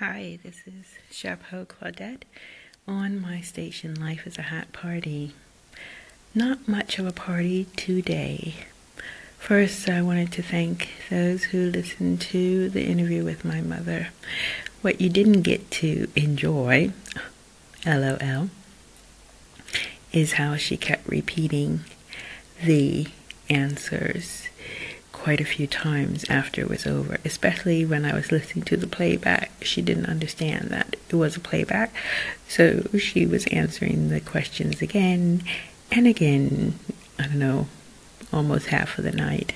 Hi, this is Chapeau Claudette on my station Life is a Hat Party. Not much of a party today. First, I wanted to thank those who listened to the interview with my mother. What you didn't get to enjoy, lol, is how she kept repeating the answers quite a few times after it was over, especially when I was listening to the playback. She didn't understand that it was a playback, so she was answering the questions again and again. I don't know, almost half of the night.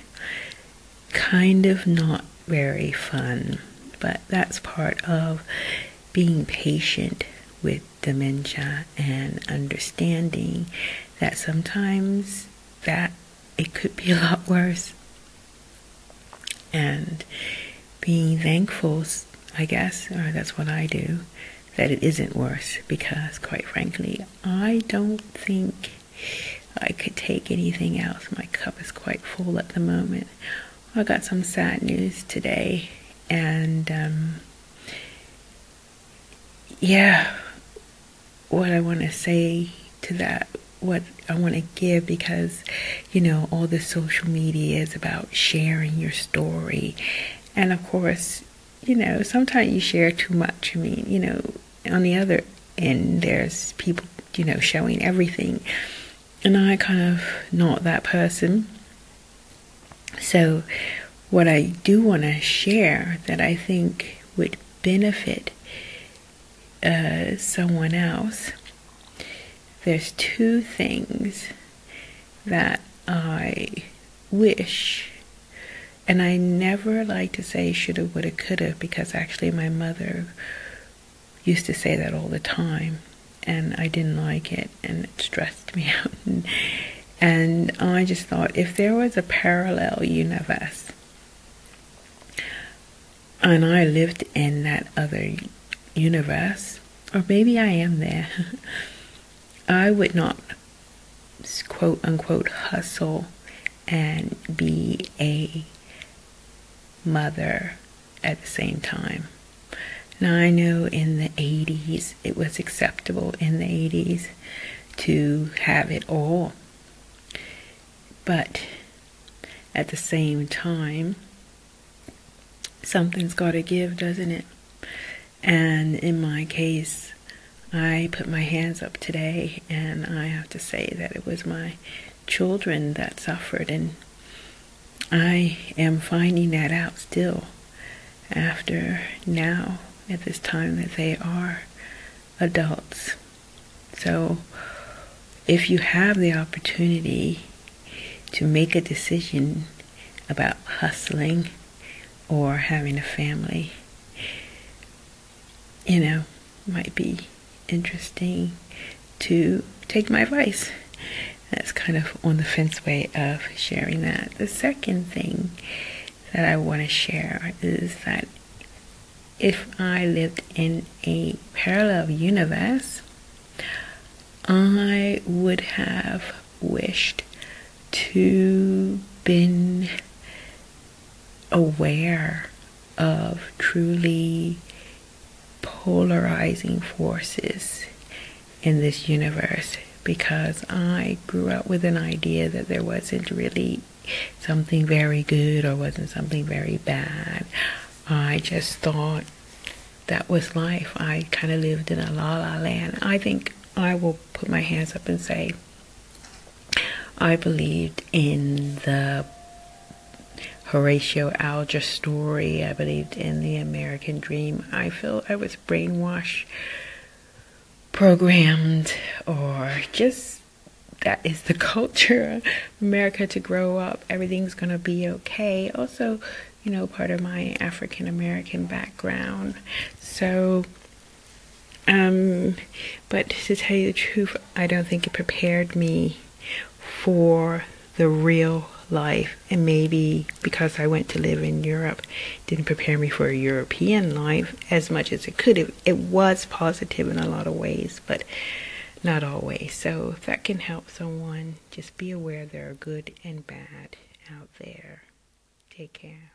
Kind of not very fun, but that's part of being patient with dementia and understanding that sometimes that it could be a lot worse and being thankful, I guess, or that's what I do, that it isn't worse because, quite frankly, I don't think I could take anything else. My cup is quite full at the moment. I got some sad news today, and um, yeah, what I want to say to that what I want to give because, you know, all the social media is about sharing your story. And of course, you know, sometimes you share too much. I mean, you know, on the other end, there's people, you know, showing everything. And I kind of not that person. So, what I do want to share that I think would benefit uh, someone else there's two things that I wish, and I never like to say shoulda, woulda, coulda, because actually my mother used to say that all the time, and I didn't like it, and it stressed me out. And, I just thought if there was a parallel universe, and I lived in that other universe, or maybe I am there. I would not quote unquote hustle and be a mother at the same time. Now, I know in the 80s it was acceptable in the 80s to have it all, but at the same time, something's got to give, doesn't it? And in my case, I put my hands up today, and I have to say that it was my children that suffered, and I am finding that out still after now at this time that they are adults. So, if you have the opportunity to make a decision about hustling or having a family, you know, might be interesting to take my advice. That's kind of on the fence way of sharing that. The second thing that I want to share is that if I lived in a parallel universe, I would have wished to been aware of truly polarizing forces in this universe because I grew up with an idea that there wasn't really something very good or wasn't something very bad. I just thought that was life. I kind of lived in a la la land. I think I will put my hands up and say I believed in the Horatio Alger story. I believed in the American dream. I feel I was brainwashed, programmed, or just that is the culture of America to grow up. Everything's going to be okay. Also, you know, part of my African American background. So, um, but to tell you the truth, I don't think it prepared me for the real life and maybe because I went to live in Europe didn't prepare me for a European life as much as it could. It was positive in a lot of ways, but not always. So if that can help someone, just be aware there are good and bad out there. Take care.